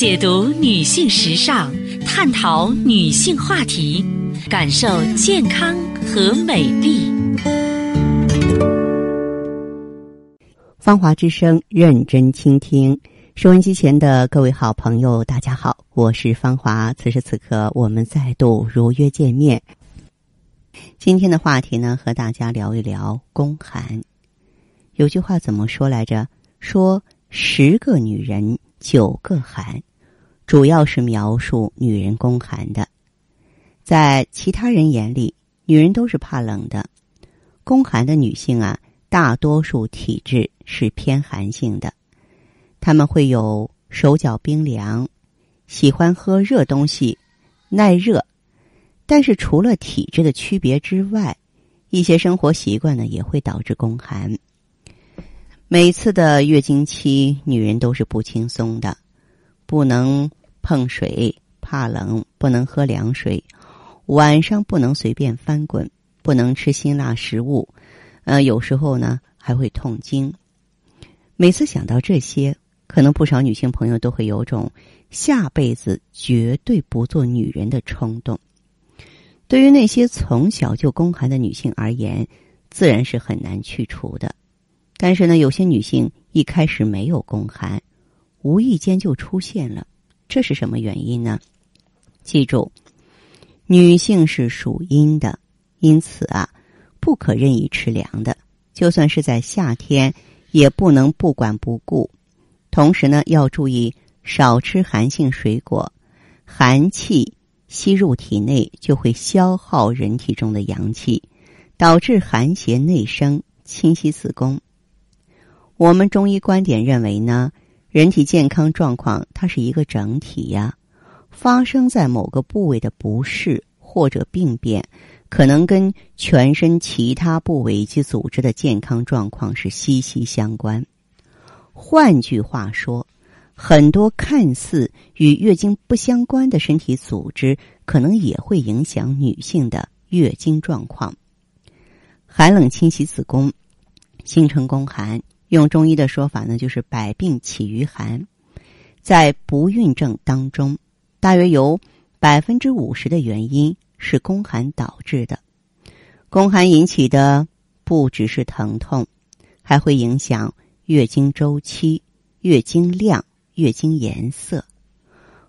解读女性时尚，探讨女性话题，感受健康和美丽。芳华之声，认真倾听。收音机前的各位好朋友，大家好，我是芳华。此时此刻，我们再度如约见面。今天的话题呢，和大家聊一聊宫寒。有句话怎么说来着？说十个女人九个寒，主要是描述女人宫寒的。在其他人眼里，女人都是怕冷的。宫寒的女性啊，大多数体质是偏寒性的，她们会有手脚冰凉，喜欢喝热东西，耐热。但是除了体质的区别之外，一些生活习惯呢也会导致宫寒。每次的月经期，女人都是不轻松的，不能碰水，怕冷，不能喝凉水，晚上不能随便翻滚，不能吃辛辣食物，呃，有时候呢还会痛经。每次想到这些，可能不少女性朋友都会有种下辈子绝对不做女人的冲动。对于那些从小就宫寒的女性而言，自然是很难去除的。但是呢，有些女性一开始没有宫寒，无意间就出现了，这是什么原因呢？记住，女性是属阴的，因此啊，不可任意吃凉的，就算是在夏天，也不能不管不顾。同时呢，要注意少吃寒性水果，寒气吸入体内就会消耗人体中的阳气，导致寒邪内生，侵袭子宫。我们中医观点认为呢，人体健康状况它是一个整体呀，发生在某个部位的不适或者病变，可能跟全身其他部位及组织的健康状况是息息相关。换句话说，很多看似与月经不相关的身体组织，可能也会影响女性的月经状况。寒冷侵袭子宫，形成宫寒。用中医的说法呢，就是百病起于寒。在不孕症当中，大约有百分之五十的原因是宫寒导致的。宫寒引起的不只是疼痛，还会影响月经周期、月经量、月经颜色。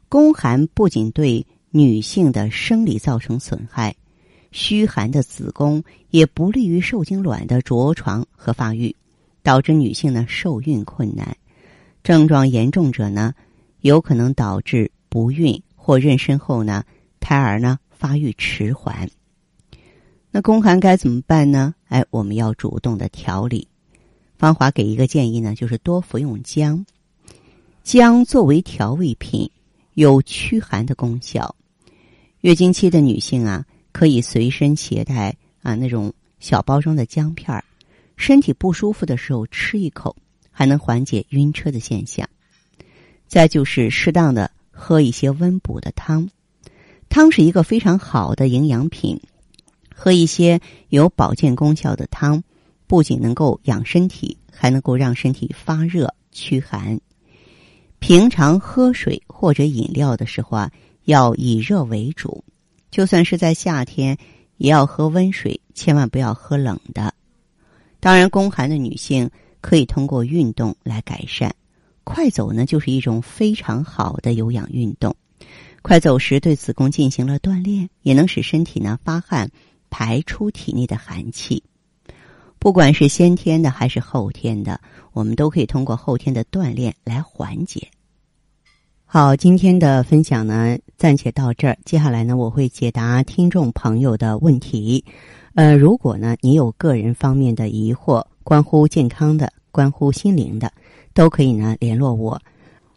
宫寒不仅对女性的生理造成损害，虚寒的子宫也不利于受精卵的着床和发育。导致女性呢受孕困难，症状严重者呢，有可能导致不孕或妊娠后呢，胎儿呢发育迟缓。那宫寒该怎么办呢？哎，我们要主动的调理。芳华给一个建议呢，就是多服用姜。姜作为调味品，有驱寒的功效。月经期的女性啊，可以随身携带啊那种小包装的姜片儿。身体不舒服的时候吃一口，还能缓解晕车的现象。再就是适当的喝一些温补的汤，汤是一个非常好的营养品。喝一些有保健功效的汤，不仅能够养身体，还能够让身体发热驱寒。平常喝水或者饮料的时候啊，要以热为主。就算是在夏天，也要喝温水，千万不要喝冷的。当然，宫寒的女性可以通过运动来改善。快走呢，就是一种非常好的有氧运动。快走时对子宫进行了锻炼，也能使身体呢发汗，排出体内的寒气。不管是先天的还是后天的，我们都可以通过后天的锻炼来缓解。好，今天的分享呢暂且到这儿。接下来呢，我会解答听众朋友的问题。呃，如果呢，你有个人方面的疑惑，关乎健康的、关乎心灵的，都可以呢联络我。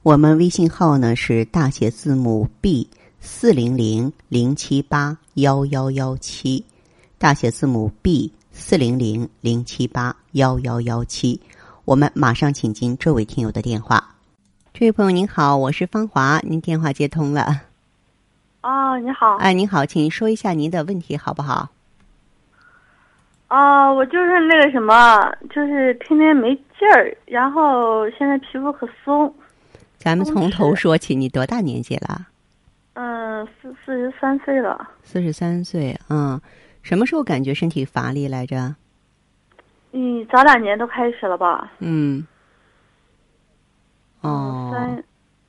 我们微信号呢是大写字母 B 四零零零七八幺幺幺七，大写字母 B 四零零零七八幺幺幺七。我们马上请进这位听友的电话。这位朋友您好，我是芳华，您电话接通了。哦，你好。哎，您好，请说一下您的问题好不好？啊，我就是那个什么，就是天天没劲儿，然后现在皮肤可松。咱们从头说起，你多大年纪了？嗯，四四十三岁了。四十三岁嗯，什么时候感觉身体乏力来着？嗯，早两年都开始了吧？嗯。哦。三，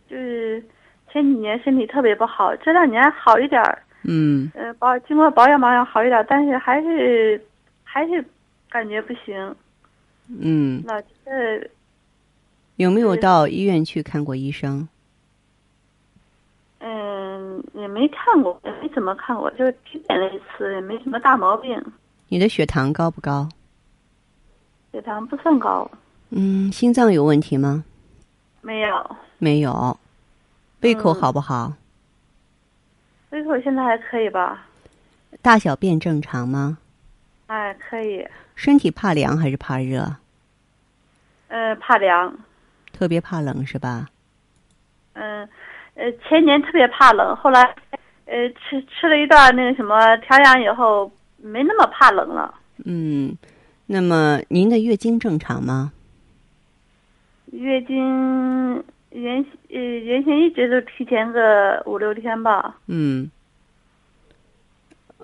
就是前几年身体特别不好，这两年好一点儿。嗯。呃，保经过保养保养好一点，但是还是还是感觉不行。嗯。老呃。有没有到医院去看过医生？嗯，也没看过，也没怎么看过，就体检了一次，也没什么大毛病。你的血糖高不高？血糖不算高。嗯，心脏有问题吗？没有。没有。胃口好不好？胃口现在还可以吧。大小便正常吗？哎，可以。身体怕凉还是怕热？呃，怕凉。特别怕冷是吧？嗯，呃，前年特别怕冷，后来，呃，吃吃了一段那个什么调养以后，没那么怕冷了。嗯，那么您的月经正常吗？月经原呃原先一直都提前个五六天吧。嗯，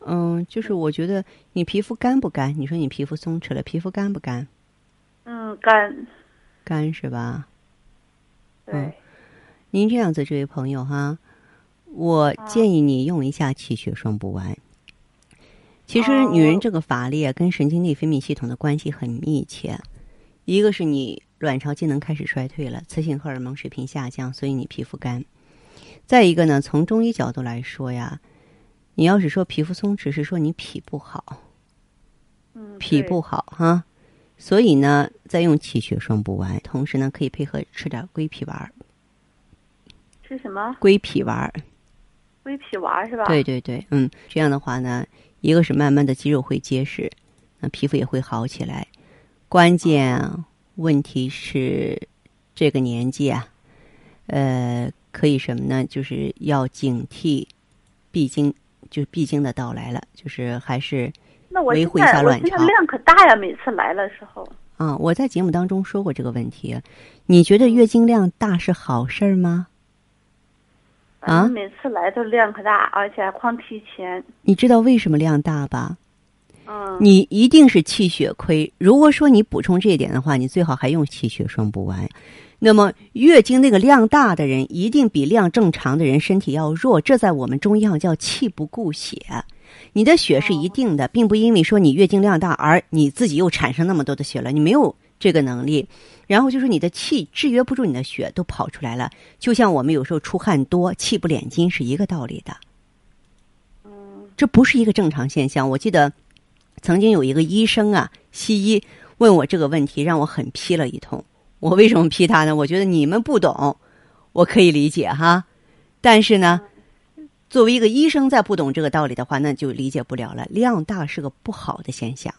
嗯，就是我觉得你皮肤干不干？你说你皮肤松弛了，皮肤干不干？嗯，干。干是吧？嗯，您这样子，这位朋友哈，我建议你用一下气血双补丸。其实，女人这个乏力啊，跟神经内分泌系统的关系很密切。一个是你卵巢机能开始衰退了，雌性荷尔蒙水平下降，所以你皮肤干。再一个呢，从中医角度来说呀，你要是说皮肤松弛，是说你脾不好。嗯，脾不好哈。所以呢，再用气血双补丸，同时呢，可以配合吃点归脾丸。吃什么？归脾丸。归脾丸是吧？对对对，嗯，这样的话呢，一个是慢慢的肌肉会结实，那皮肤也会好起来。关键问题是这个年纪啊，呃，可以什么呢？就是要警惕闭经，就是闭经的到来了，就是还是。维护一下卵巢，量可大呀！每次来的时候，啊，我在节目当中说过这个问题。你觉得月经量大是好事儿吗？啊，每次来都量可大，而且还狂提前。你知道为什么量大吧？嗯，你一定是气血亏。如果说你补充这一点的话，你最好还用气血双补丸。那么月经那个量大的人，一定比量正常的人身体要弱。这在我们中医上叫气不固血。你的血是一定的，并不因为说你月经量大而你自己又产生那么多的血了，你没有这个能力。然后就是你的气制约不住你的血，都跑出来了。就像我们有时候出汗多，气不敛筋是一个道理的。嗯，这不是一个正常现象。我记得曾经有一个医生啊，西医问我这个问题，让我很批了一通。我为什么批他呢？我觉得你们不懂，我可以理解哈。但是呢。作为一个医生，再不懂这个道理的话，那就理解不了了。量大是个不好的现象，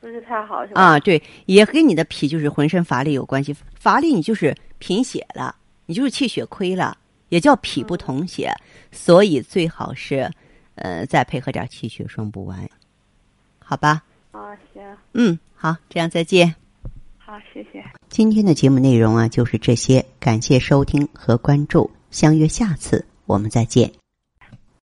不是太好，是吧？啊，对，也跟你的脾就是浑身乏力有关系。乏力，你就是贫血了，你就是气血亏了，也叫脾不统血。所以最好是，呃，再配合点气血双补丸，好吧？啊，行。嗯，好，这样再见。好，谢谢。今天的节目内容啊，就是这些。感谢收听和关注，相约下次。我们再见。